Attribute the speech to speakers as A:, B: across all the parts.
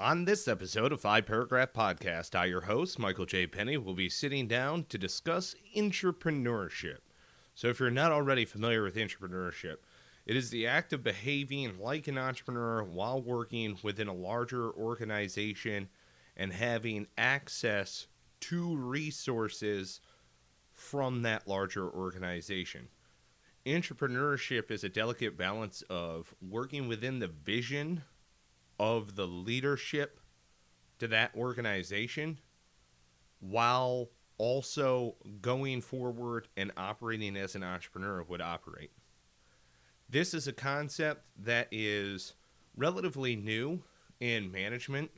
A: On this episode of Five Paragraph Podcast, I, your host, Michael J. Penny, will be sitting down to discuss intrapreneurship. So, if you're not already familiar with intrapreneurship, it is the act of behaving like an entrepreneur while working within a larger organization and having access to resources from that larger organization. Intrapreneurship is a delicate balance of working within the vision of the leadership to that organization while also going forward and operating as an entrepreneur would operate. This is a concept that is relatively new in management.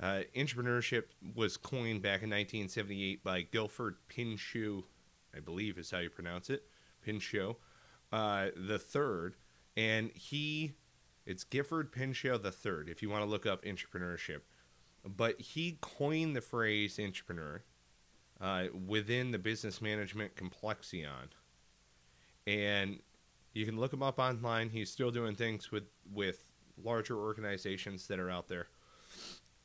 A: Uh, intrapreneurship was coined back in 1978 by Guilford Pinchot, I believe is how you pronounce it, Pinchot, uh, the third, and he it's Gifford Pinchot III, if you want to look up intrapreneurship. But he coined the phrase intrapreneur uh, within the business management complexion. And you can look him up online. He's still doing things with, with larger organizations that are out there.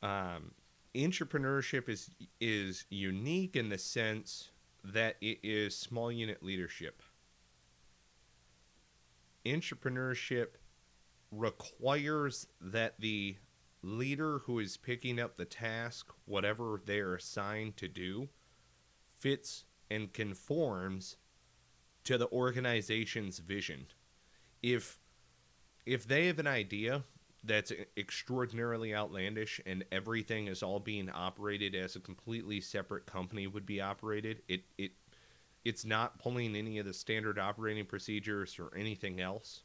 A: Um, intrapreneurship is is unique in the sense that it is small unit leadership. Intrapreneurship requires that the leader who is picking up the task, whatever they're assigned to do, fits and conforms to the organization's vision. If if they have an idea that's extraordinarily outlandish and everything is all being operated as a completely separate company would be operated, it it it's not pulling any of the standard operating procedures or anything else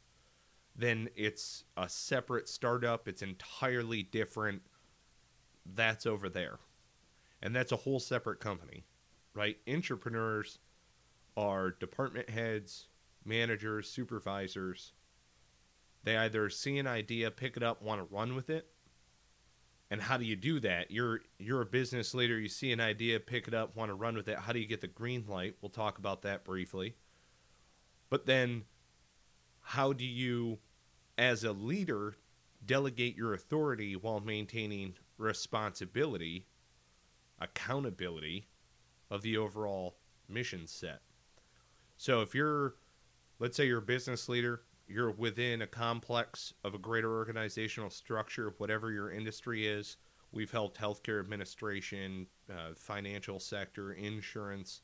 A: then it's a separate startup. It's entirely different. That's over there. And that's a whole separate company, right? Intrapreneurs are department heads, managers, supervisors. They either see an idea, pick it up, want to run with it. And how do you do that? You're you're a business leader, you see an idea, pick it up, want to run with it. How do you get the green light? We'll talk about that briefly. But then how do you, as a leader, delegate your authority while maintaining responsibility, accountability of the overall mission set? So if you're, let's say you're a business leader, you're within a complex of a greater organizational structure, whatever your industry is. We've helped healthcare administration, uh, financial sector, insurance,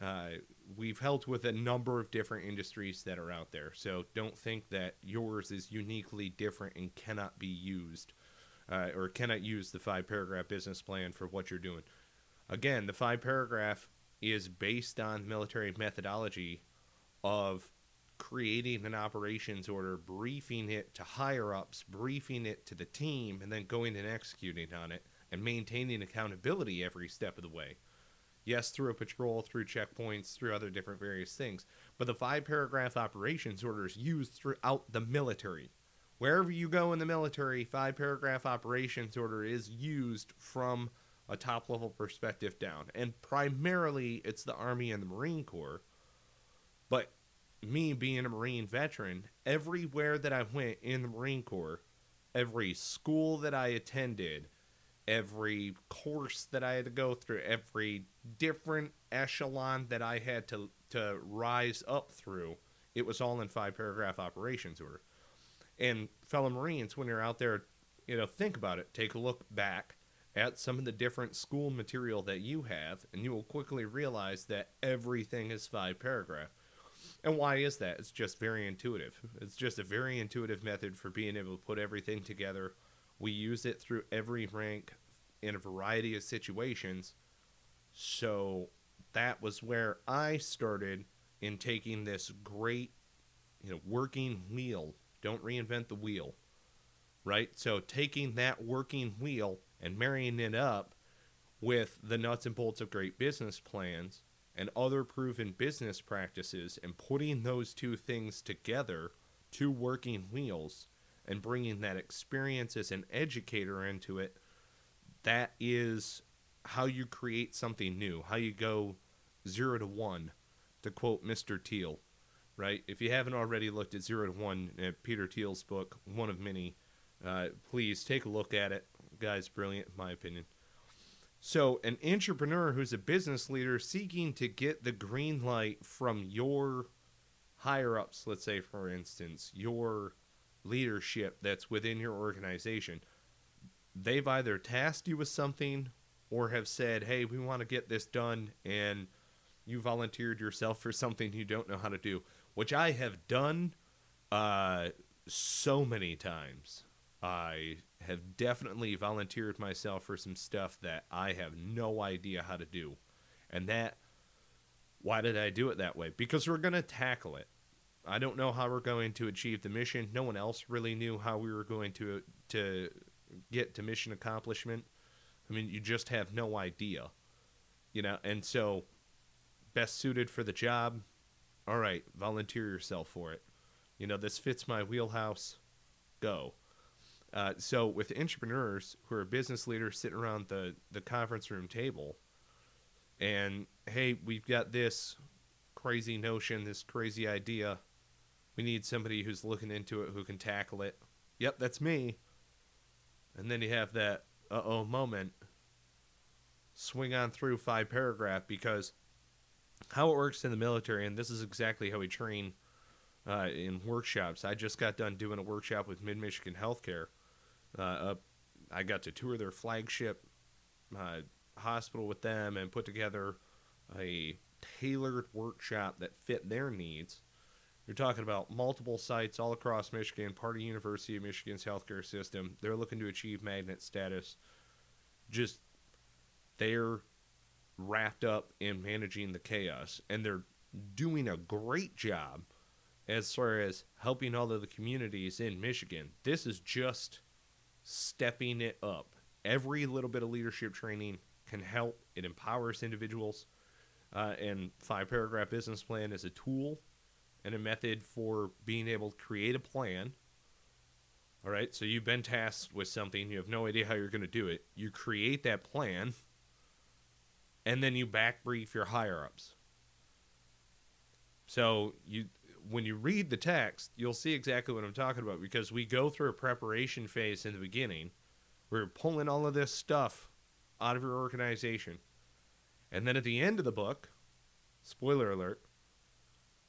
A: uh, we've helped with a number of different industries that are out there. So don't think that yours is uniquely different and cannot be used uh, or cannot use the five paragraph business plan for what you're doing. Again, the five paragraph is based on military methodology of creating an operations order, briefing it to higher ups, briefing it to the team, and then going and executing on it and maintaining accountability every step of the way. Yes, through a patrol, through checkpoints, through other different various things. But the five paragraph operations order is used throughout the military. Wherever you go in the military, five paragraph operations order is used from a top level perspective down. And primarily it's the Army and the Marine Corps. But me being a Marine veteran, everywhere that I went in the Marine Corps, every school that I attended, every course that I had to go through, every different echelon that I had to to rise up through. It was all in five paragraph operations order. And fellow Marines, when you're out there, you know, think about it. Take a look back at some of the different school material that you have, and you will quickly realize that everything is five paragraph. And why is that? It's just very intuitive. It's just a very intuitive method for being able to put everything together we use it through every rank in a variety of situations. So that was where I started in taking this great, you know, working wheel. Don't reinvent the wheel, right? So taking that working wheel and marrying it up with the nuts and bolts of great business plans and other proven business practices and putting those two things together, two working wheels, and bringing that experience as an educator into it, that is how you create something new, how you go zero to one, to quote Mr. Thiel, right? If you haven't already looked at Zero to One, uh, Peter Thiel's book, one of many, Uh, please take a look at it. Guy's brilliant, in my opinion. So, an entrepreneur who's a business leader seeking to get the green light from your higher ups, let's say, for instance, your leadership that's within your organization, they've either tasked you with something or have said, hey, we want to get this done, and you volunteered yourself for something you don't know how to do, which I have done uh, so many times. I have definitely volunteered myself for some stuff that I have no idea how to do. And that, why did I do it that way? Because we're going to tackle it. I don't know how we're going to achieve the mission. No one else really knew how we were going to to get to mission accomplishment. I mean, you just have no idea, you know. And so, best suited for the job. All right, volunteer yourself for it. You know, this fits my wheelhouse. Go. Uh, so, with entrepreneurs who are business leaders sitting around the the conference room table, and hey, we've got this crazy notion, this crazy idea. We need somebody who's looking into it who can tackle it. Yep, that's me. And then you have that uh oh moment. Swing on through five paragraph because how it works in the military, and this is exactly how we train uh, in workshops. I just got done doing a workshop with Mid Michigan Healthcare. Uh, up, I got to tour their flagship uh, hospital with them and put together a tailored workshop that fit their needs. You're talking about multiple sites all across Michigan, part of University of Michigan's healthcare system. They're looking to achieve magnet status. Just they're wrapped up in managing the chaos, and they're doing a great job as far as helping all of the communities in Michigan. This is just stepping it up. Every little bit of leadership training can help. It empowers individuals. Uh, and five paragraph business plan is a tool and a method for being able to create a plan. All right, so you've been tasked with something, you have no idea how you're going to do it. You create that plan, and then you back brief your higher ups. So you when you read the text, you'll see exactly what I'm talking about because we go through a preparation phase in the beginning. We're pulling all of this stuff out of your organization. And then at the end of the book, spoiler alert,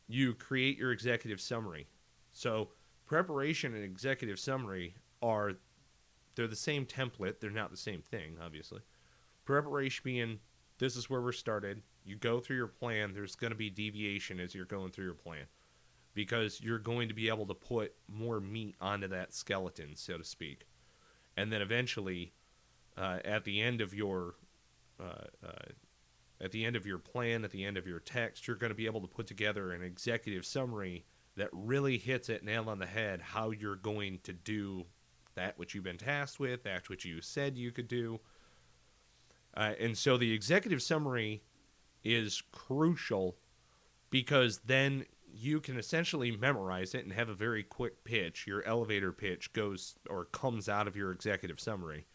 A: you create your executive summary. So preparation and executive summary are they're the same template, they're not the same thing, obviously. Preparation being this is where we're started. You go through your plan, there's going to be deviation as you're going through your plan because you're going to be able to put more meat onto that skeleton, so to speak. And then eventually, uh, at the end of your uh, uh, at the end of your plan, at the end of your text, you're going to be able to put together an executive summary that really hits it nail on the head how you're going to do that which you've been tasked with, that which you said you could do. Uh, and so the executive summary is crucial because then you can essentially memorize it and have a very quick pitch. Your elevator pitch goes or comes out of your executive summary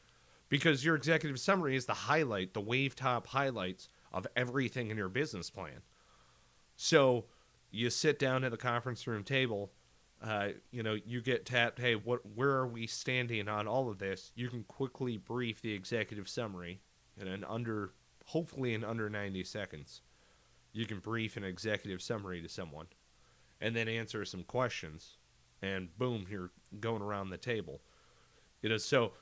A: because your executive summary is the highlight, the wave top highlights of everything in your business plan. So you sit down at the conference room table. Uh, you know, you get tapped. Hey, what? Where are we standing on all of this? You can quickly brief the executive summary in an under, hopefully in under ninety seconds. You can brief an executive summary to someone, and then answer some questions, and boom, you're going around the table. You know, so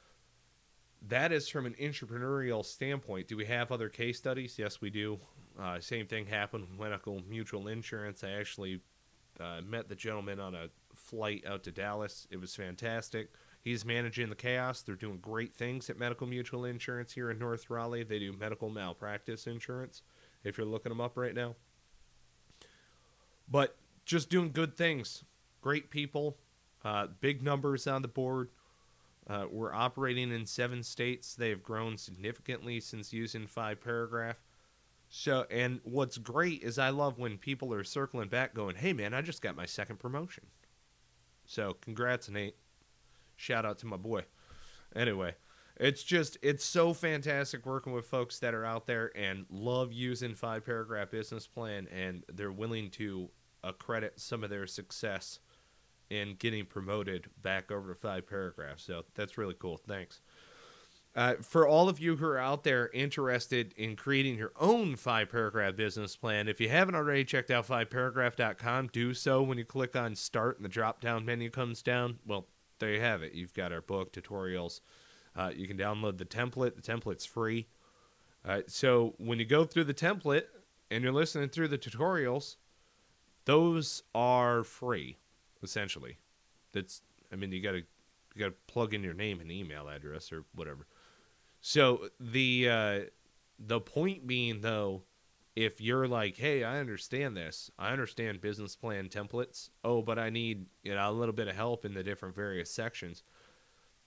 A: that is from an entrepreneurial standpoint. Do we have other case studies? Yes, we do. Uh, same thing happened with Medical Mutual Insurance. I actually uh, met the gentleman on a flight out to Dallas. It was fantastic. He's managing the chaos. They're doing great things at Medical Mutual Insurance here in North Raleigh. They do medical malpractice insurance, if you're looking them up right now. But just doing good things. Great people, uh, big numbers on the board. Uh, we're operating in seven states. They have grown significantly since using five paragraph. So, and what's great is I love when people are circling back, going, "Hey, man, I just got my second promotion." So, congrats, Nate. Shout out to my boy. Anyway, it's just it's so fantastic working with folks that are out there and love using five paragraph business plan, and they're willing to accredit some of their success and getting promoted back over to five paragraphs. So that's really cool. Thanks. Uh, for all of you who are out there interested in creating your own five paragraph business plan, if you haven't already checked out fiveparagraph.com, do so when you click on start and the drop down menu comes down. Well, there you have it. You've got our book, tutorials. Uh, you can download the template, the template's free. Uh, so when you go through the template and you're listening through the tutorials, those are free, essentially. That's, I mean, you got to you got to plug in your name and email address or whatever. So the uh, the point being though, if you're like, hey, I understand this, I understand business plan templates. Oh, but I need you know a little bit of help in the different various sections.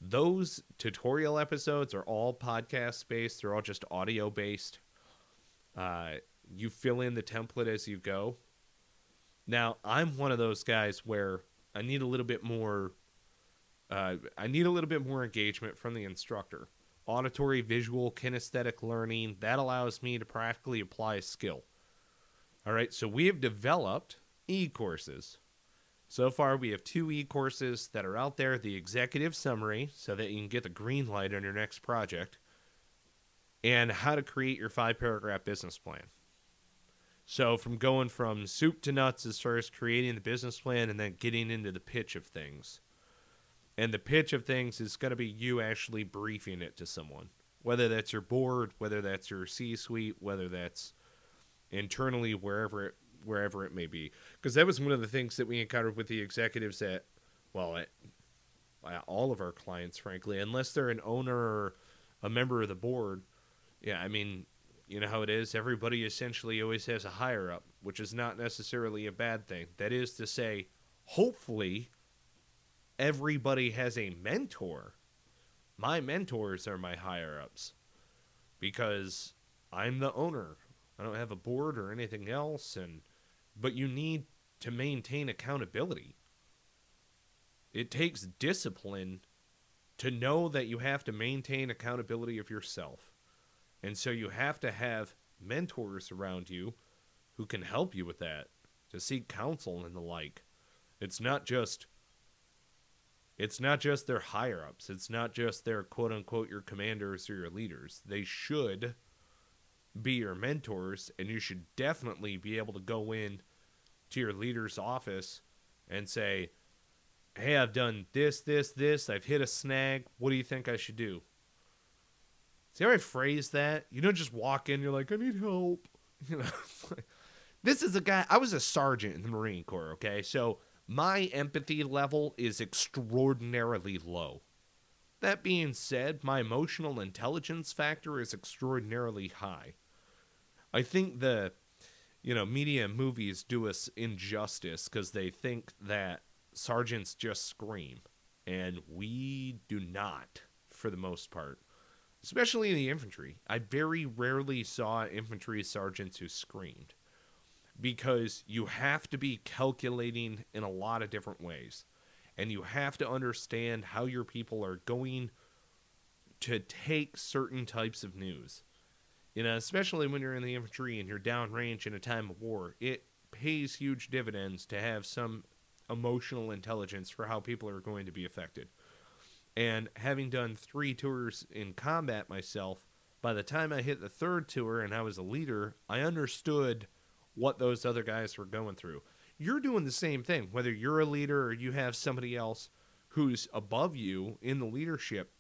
A: Those tutorial episodes are all podcast based. They're all just audio based. Uh, you fill in the template as you go. Now, I'm one of those guys where I need a little bit more. Uh, I need a little bit more engagement from the instructor auditory, visual, kinesthetic learning. That allows me to practically apply a skill. All right, so we have developed e courses. So far, we have two e courses that are out there the executive summary, so that you can get the green light on your next project, and how to create your five paragraph business plan. So, from going from soup to nuts as far as creating the business plan and then getting into the pitch of things and the pitch of things is going to be you actually briefing it to someone, whether that's your board, whether that's your C-suite, whether that's internally wherever it wherever it may be. Because that was one of the things that we encountered with the executives at well at, at all of our clients, frankly, unless they're an owner or a member of the board. Yeah, I mean, you know how it is. Everybody essentially always has a higher up, which is not necessarily a bad thing. That is to say, hopefully everybody has a mentor. My mentors are my higher ups because I'm the owner. I don't have a board or anything else and but you need to maintain accountability. It takes discipline to know that you have to maintain accountability of yourself. And so you have to have mentors around you who can help you with that, to seek counsel and the like. It's not just it's not just their higher ups. It's not just their quote unquote your commanders or your leaders. They should be your mentors, and you should definitely be able to go in to your leader's office and say, Hey, I've done this, this, this. I've hit a snag. What do you think I should do? See how I phrase that? You don't just walk in, you're like, I need help. You know, this is a guy, I was a sergeant in the Marine Corps, okay? So my empathy level is extraordinarily low. That being said, my emotional intelligence factor is extraordinarily high. I think the you know, media and movies do us injustice because they think that sergeants just scream, and we do not, for the most part. Especially in the infantry. I very rarely saw infantry sergeants who screamed because you have to be calculating in a lot of different ways. And you have to understand how your people are going to take certain types of news. You know, especially when you're in the infantry and you're downrange in a time of war, it pays huge dividends to have some emotional intelligence for how people are going to be affected. And having done three tours in combat myself, by the time I hit the third tour and I was a leader, I understood what those other guys were going through. You're doing the same thing, whether you're a leader or you have somebody else who's above you in the leadership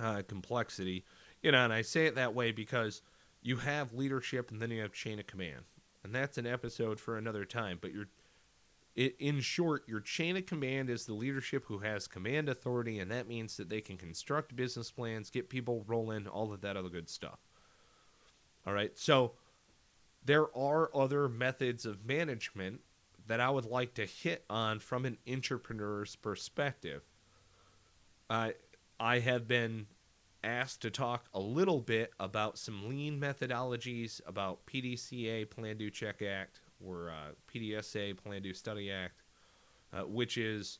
A: uh, complexity. You know, and I say it that way because you have leadership and then you have chain of command. And that's an episode for another time. But you're, it, in short, your chain of command is the leadership who has command authority, and that means that they can construct business plans, get people rolling, all of that other good stuff. All right. So there are other methods of management that I would like to hit on from an entrepreneur's perspective. I have been asked to talk a little bit about some lean methodologies, about PDCA, Plan Do Check Act, or uh, PDSA, Plan Do Study Act, uh, which is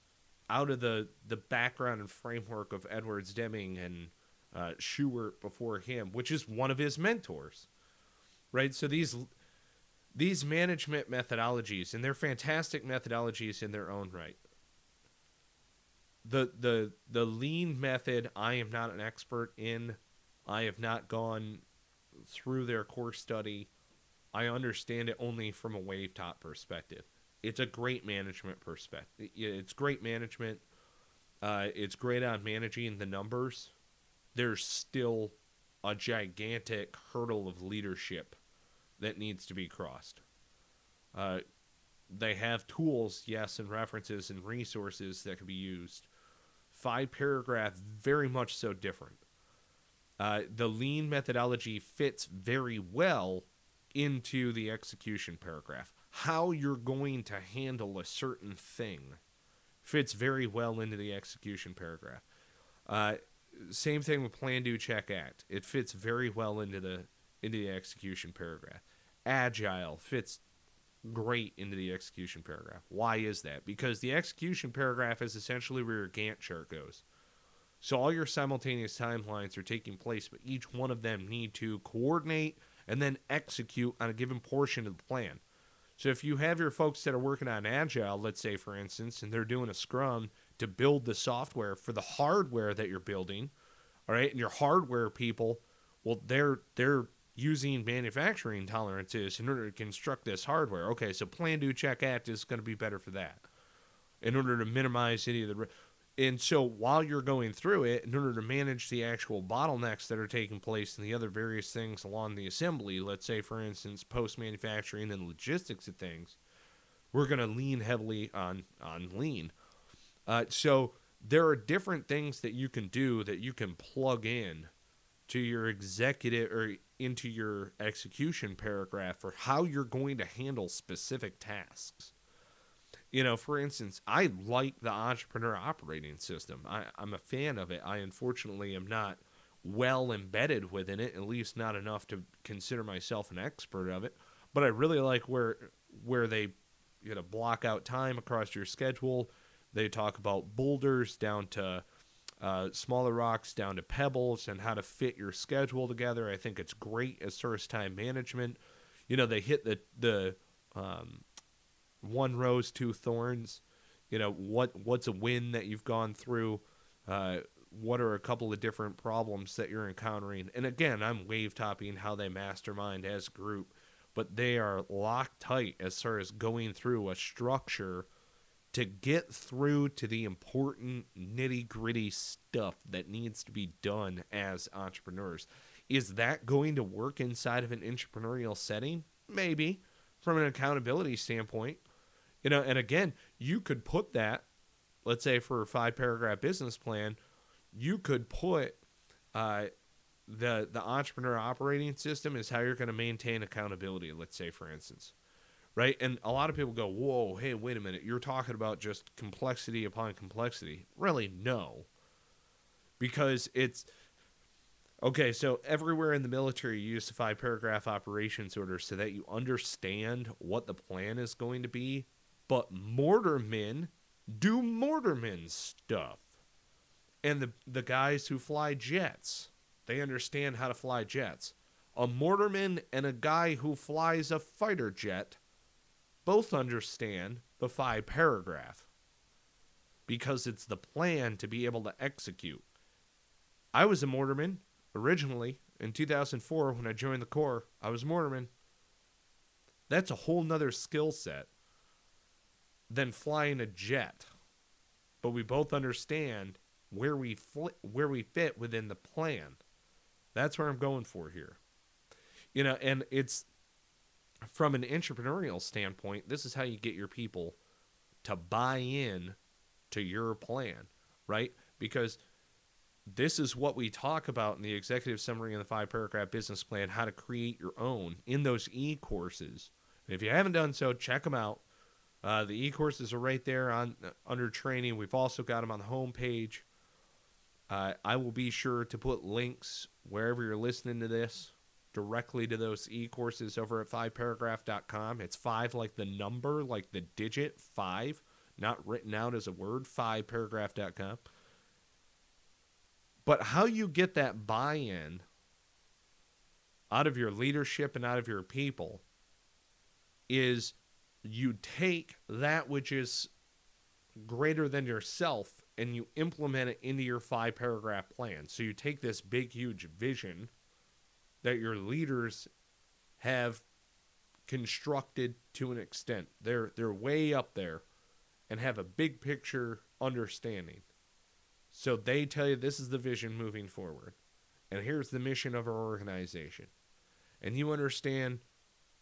A: out of the, the background and framework of Edwards Deming and uh, Shewhart before him, which is one of his mentors. Right? So these these management methodologies, and they're fantastic methodologies in their own right, the the the lean method I am not an expert in. I have not gone through their course study. I understand it only from a wave top perspective. It's a great management perspective. It's great management. Uh, it's great on managing the numbers. There's still a gigantic hurdle of leadership that needs to be crossed. Uh, they have tools, yes, and references and resources that can be used. Five paragraph, very much so different. Uh, the lean methodology fits very well into the execution paragraph. How you're going to handle a certain thing fits very well into the execution paragraph. Uh, same thing with plan, do, check, act. It fits very well into the into the execution paragraph. Agile fits great into the execution paragraph. Why is that? Because the execution paragraph is essentially where your Gantt chart goes. So all your simultaneous timelines are taking place, but each one of them need to coordinate and then execute on a given portion of the plan. So if you have your folks that are working on agile, let's say for instance, and they're doing a scrum to build the software for the hardware that you're building, all right, and your hardware people, well they're they're using manufacturing tolerances in order to construct this hardware. Okay, so plan, do, check, act is going to be better for that in order to minimize any of the. And so while you're going through it, in order to manage the actual bottlenecks that are taking place and the other various things along the assembly, let's say, for instance, post manufacturing and logistics of things, we're going to lean heavily on, on lean. Uh, so there are different things that you can do that you can plug in to your executive or into your execution paragraph for how you're going to handle specific tasks. You know, for instance, I like the entrepreneur operating system. I, I'm a fan of it. I unfortunately am not well embedded within it, at least not enough to consider myself an expert of it. But I really like where where they you know block out time across your schedule. They talk about boulders down to uh, smaller rocks down to pebbles and how to fit your schedule together. I think it's great as source time management. You know, they hit the the um, one rose, two thorns. You know, what what's a win that you've gone through? Uh, what are a couple of different problems that you're encountering? And again, I'm wave topping how they mastermind as a group, but they are locked tight as far as going through a structure to get through to the important nitty gritty stuff that needs to be done as entrepreneurs. Is that going to work inside of an entrepreneurial setting? Maybe from an accountability standpoint. You know, and again, you could put that, let's say for a five paragraph business plan, you could put uh, the the entrepreneur operating system is how you're going to maintain accountability. Let's say, for instance, right? And a lot of people go, whoa, hey, wait a minute. You're talking about just complexity upon complexity. Really, no. Because it's okay. So, everywhere in the military, you use the five paragraph operations order so that you understand what the plan is going to be. But mortarmen do mortarmen stuff. And the, the guys who fly jets, they understand how to fly jets. A mortarman and a guy who flies a fighter jet both understand the five paragraph because it's the plan to be able to execute. I was a mortarman originally in 2004 when I joined the Corps. I was a mortarman. That's a whole nother skill set than flying a jet. But we both understand where we fl- where we fit within the plan. That's where I'm going for here. You know, and it's from an entrepreneurial standpoint, this is how you get your people to buy in to your plan, right? Because this is what we talk about in the executive summary and the five paragraph business plan how to create your own in those e courses. And if you haven't done so, check them out. Uh, the e courses are right there on under training. We've also got them on the homepage. Uh, I will be sure to put links wherever you're listening to this directly to those e-courses over at fiveparagraph.com. It's five like the number, like the digit five, not written out as a word, fiveparagraph.com. But how you get that buy-in out of your leadership and out of your people is you take that which is greater than yourself and you implement it into your five paragraph plan. So you take this big, huge vision that your leaders have constructed to an extent. They're they're way up there and have a big picture understanding. So they tell you this is the vision moving forward. And here's the mission of our organization. And you understand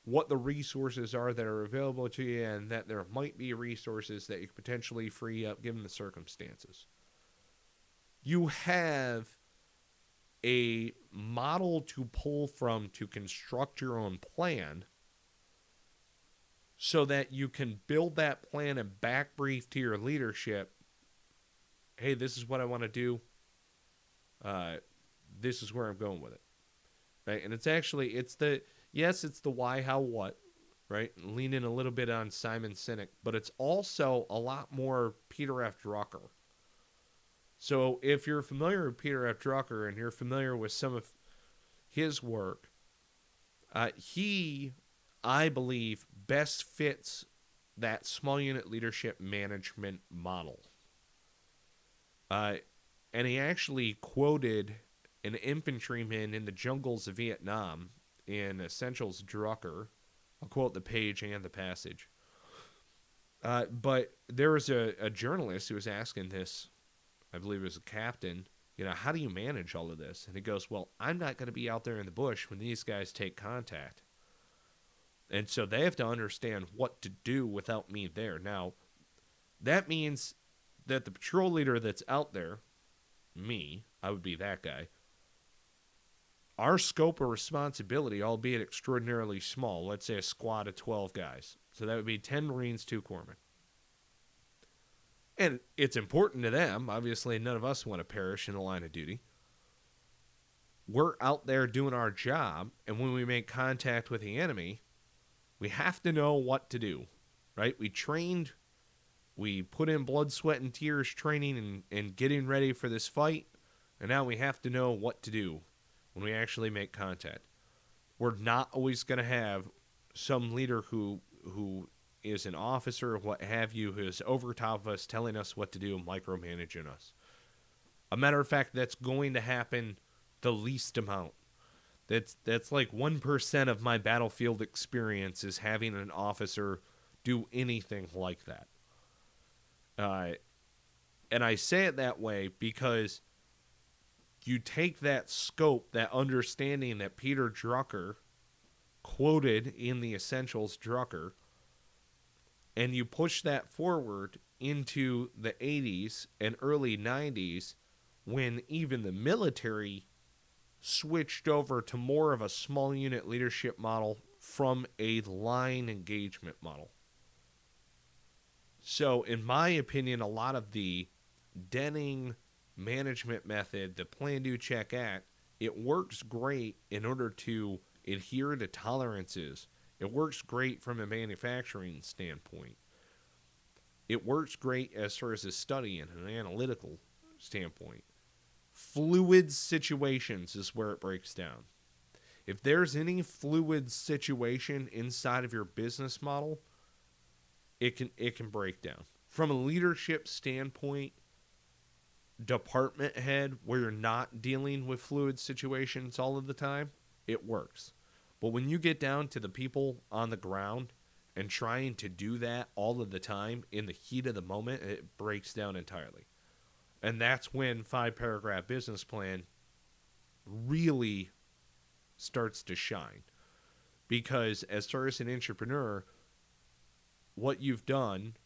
A: what the resources are that are available to you and that there might be resources that you could potentially free up given the circumstances. You have a model to pull from to construct your own plan so that you can build that plan and back brief to your leadership hey this is what i want to do. Uh, this is where i'm going with it. Right? And it's actually it's the yes it's the why how what right? Leaning a little bit on simon sinek but it's also a lot more peter f. Drucker. So if you're familiar with peter f. Drucker and you're familiar with some of his work uh, he i believe best fits that small unit leadership management model. Uh, and he actually quoted an infantryman in the jungles of Vietnam in Essentials Drucker. I'll quote the page and the passage. Uh, but there was a, a journalist who was asking this, I believe it was a captain, you know, how do you manage all of this? And he goes, Well, I'm not going to be out there in the bush when these guys take contact. And so they have to understand what to do without me there. Now, that means that the patrol leader that's out there, me, I would be that guy, our scope of responsibility, albeit extraordinarily small, let's say a squad of 12 guys. So that would be 10 Marines, 2 corpsmen. And it's important to them. Obviously, none of us want to perish in the line of duty. We're out there doing our job, and when we make contact with the enemy, we have to know what to do, right? We trained, we put in blood, sweat, and tears training and, and getting ready for this fight, and now we have to know what to do when we actually make contact. We're not always going to have some leader who who is an officer or what have you who is over top of us telling us what to do and micromanaging us. A matter of fact, that's going to happen the least amount. That's that's like one percent of my battlefield experience is having an officer do anything like that. Uh, and I say it that way because you take that scope, that understanding that Peter Drucker quoted in the Essentials Drucker, and you push that forward into the 80s and early 90s when even the military switched over to more of a small unit leadership model from a line engagement model. So, in my opinion, a lot of the Deming management method, the plan, do, check, act, it works great in order to adhere to tolerances. It works great from a manufacturing standpoint. It works great as far as a study and an analytical standpoint fluid situations is where it breaks down. If there's any fluid situation inside of your business model, it can it can break down. From a leadership standpoint, department head where you're not dealing with fluid situations all of the time, it works. But when you get down to the people on the ground and trying to do that all of the time in the heat of the moment, it breaks down entirely. And that's when five paragraph business plan really starts to shine. Because as far as an entrepreneur, what you've done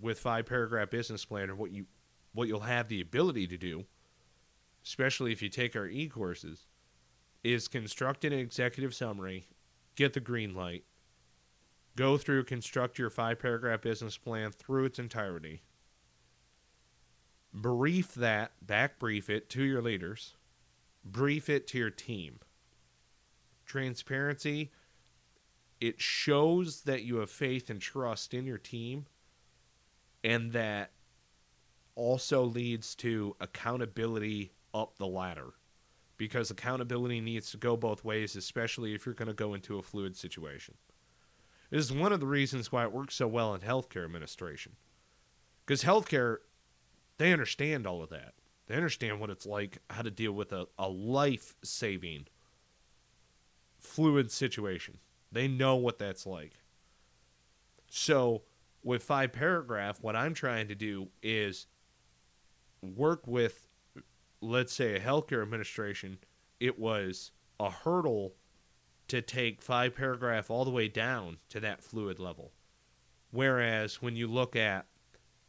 A: with five paragraph business plan or what you what you'll have the ability to do, especially if you take our e courses, is construct an executive summary, get the green light, go through, construct your five paragraph business plan through its entirety, brief that, back brief it to your leaders, brief it to your team. Transparency, it shows that you have faith and trust in your team, and that also leads to accountability up the ladder. Because accountability needs to go both ways, especially if you're going to go into a fluid situation. This is one of the reasons why it works so well in healthcare administration. Because healthcare they understand all of that. They understand what it's like, how to deal with a, a life saving, fluid situation. They know what that's like. So, with five paragraph, what I'm trying to do is work with, let's say, a healthcare administration. It was a hurdle to take five paragraph all the way down to that fluid level. Whereas when you look at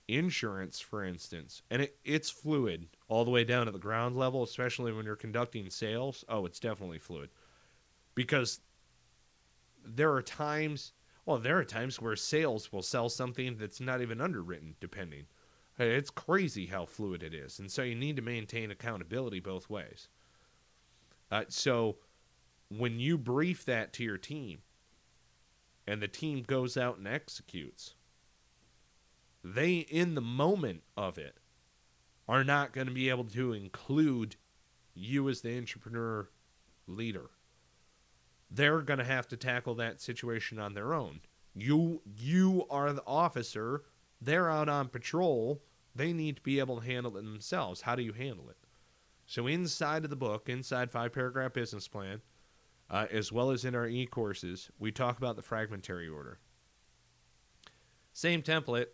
A: insurance, for instance, and it, it's fluid all the way down at the ground level, especially when you're conducting sales. Oh, it's definitely fluid because there are times, well, there are times where sales will sell something that's not even underwritten, depending. It's crazy how fluid it is. And so you need to maintain accountability both ways. Uh, so when you brief that to your team and the team goes out and executes, they, in the moment of it, are not going to be able to include you as the entrepreneur leader. They're going to have to tackle that situation on their own. You you are the officer, they're out on patrol, they need to be able to handle it themselves. How do you handle it? So inside of the book, inside five paragraph business plan, uh, as well as in our e-courses, we talk about the fragmentary order. Same template,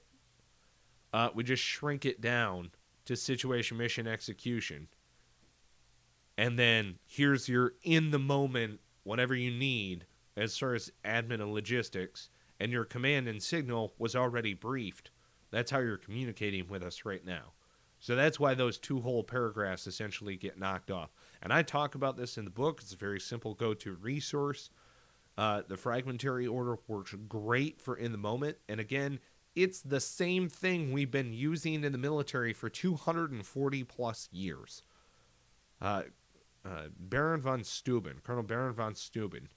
A: uh, we just shrink it down to situation, mission, execution. And then here's your in the moment, whatever you need as far as admin and logistics. And your command and signal was already briefed. That's how you're communicating with us right now. So that's why those two whole paragraphs essentially get knocked off. And I talk about this in the book. It's a very simple go to resource. Uh, the fragmentary order works great for in the moment. And again, it's the same thing we've been using in the military for 240 plus years. Uh, uh, Baron von Steuben, Colonel Baron von Steuben,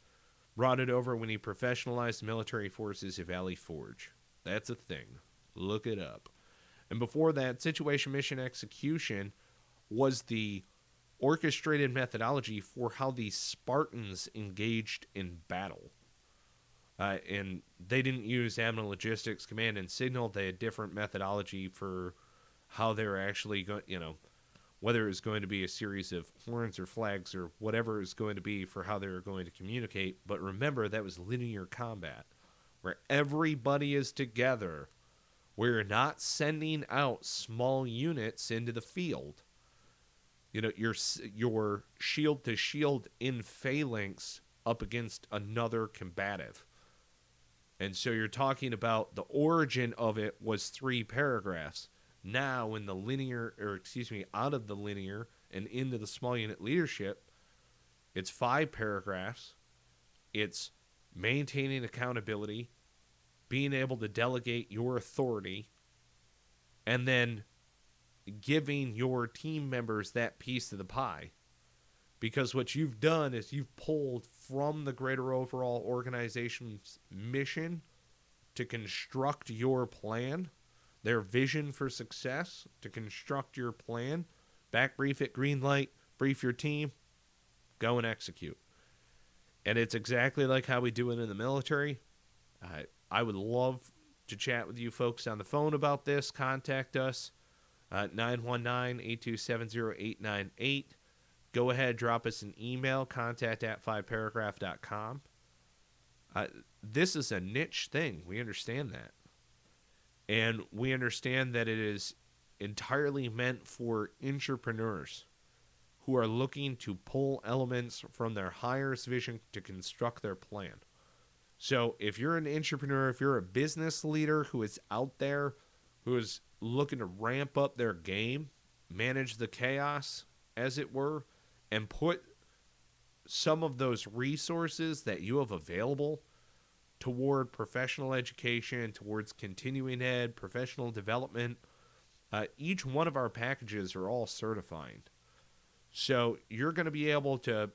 A: brought it over when he professionalized military forces at Valley Forge. That's a thing. Look it up. And before that, situation mission execution was the orchestrated methodology for how the Spartans engaged in battle. Uh, and they didn't use admin logistics, command, and signal. They had different methodology for how they were actually going, you know, whether it was going to be a series of horns or flags or whatever it was going to be for how they were going to communicate. But remember, that was linear combat, where everybody is together. We're not sending out small units into the field. You know, your your shield to shield in phalanx up against another combative. And so you're talking about the origin of it was three paragraphs. Now, in the linear, or excuse me, out of the linear and into the small unit leadership, it's five paragraphs. It's maintaining accountability, being able to delegate your authority, and then giving your team members that piece of the pie. Because what you've done is you've pulled from the greater overall organization's mission to construct your plan, their vision for success, to construct your plan, back brief it, green light, brief your team, go and execute. And it's exactly like how we do it in the military. I I would love to chat with you folks on the phone about this. Contact us at 919 8270 898 go ahead, drop us an email, contact at fiveparagraph.com. Uh, this is a niche thing. We understand that. And we understand that it is entirely meant for entrepreneurs who are looking to pull elements from their highest vision to construct their plan. So if you're an entrepreneur, if you're a business leader who is out there, who is looking to ramp up their game, manage the chaos, as it were, and put some of those resources that you have available toward professional education, towards continuing ed, professional development. Uh, each one of our packages are all certifying. So you're going to be able to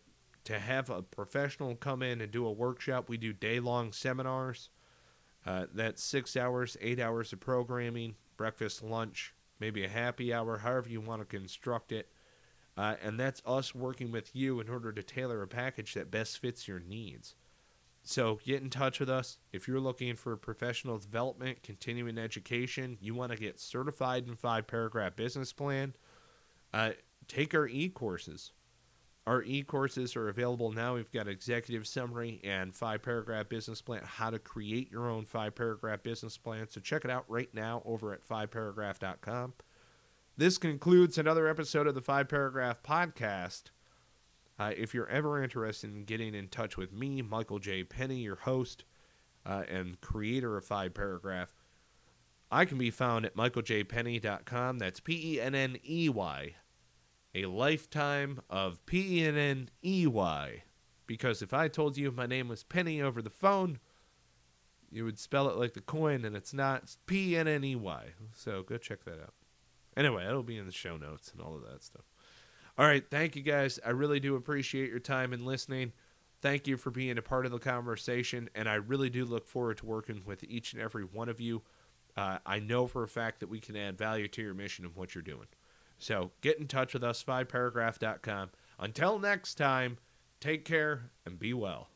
A: to have a professional come in and do a workshop. We do day long seminars. Uh, that's six hours, eight hours of programming, breakfast, lunch, maybe a happy hour, however you want to construct it. Uh, and that's us working with you in order to tailor a package that best fits your needs. so get in touch with us if you're looking for professional development, continuing education. You want to get certified in five paragraph business plan. Uh, take our e courses. Our e courses are available now. We've got executive summary and five paragraph business plan, how to create your own five paragraph business plan. So check it out right now over at fiveparagraph.com. This concludes another episode of the Five Paragraph Podcast. Uh, if you're ever interested in getting in touch with me, Michael J. Penney, your host uh, and creator of Five Paragraph, I can be found at michaeljpenney.com. That's P E N N E Y. A lifetime of P E N N E Y. Because if I told you my name was Penny over the phone, you would spell it like the coin, and it's not. P N N E Y. So go check that out. Anyway, it'll be in the show notes and all of that stuff. All right, thank you guys. I really do appreciate your time and listening. Thank you for being a part of the conversation, and I really do look forward to working with each and every one of you. Uh, I know for a fact that we can add value to your mission and what you're doing. So get in touch with us, fiveparagraph.com. Until next time, take care and be well.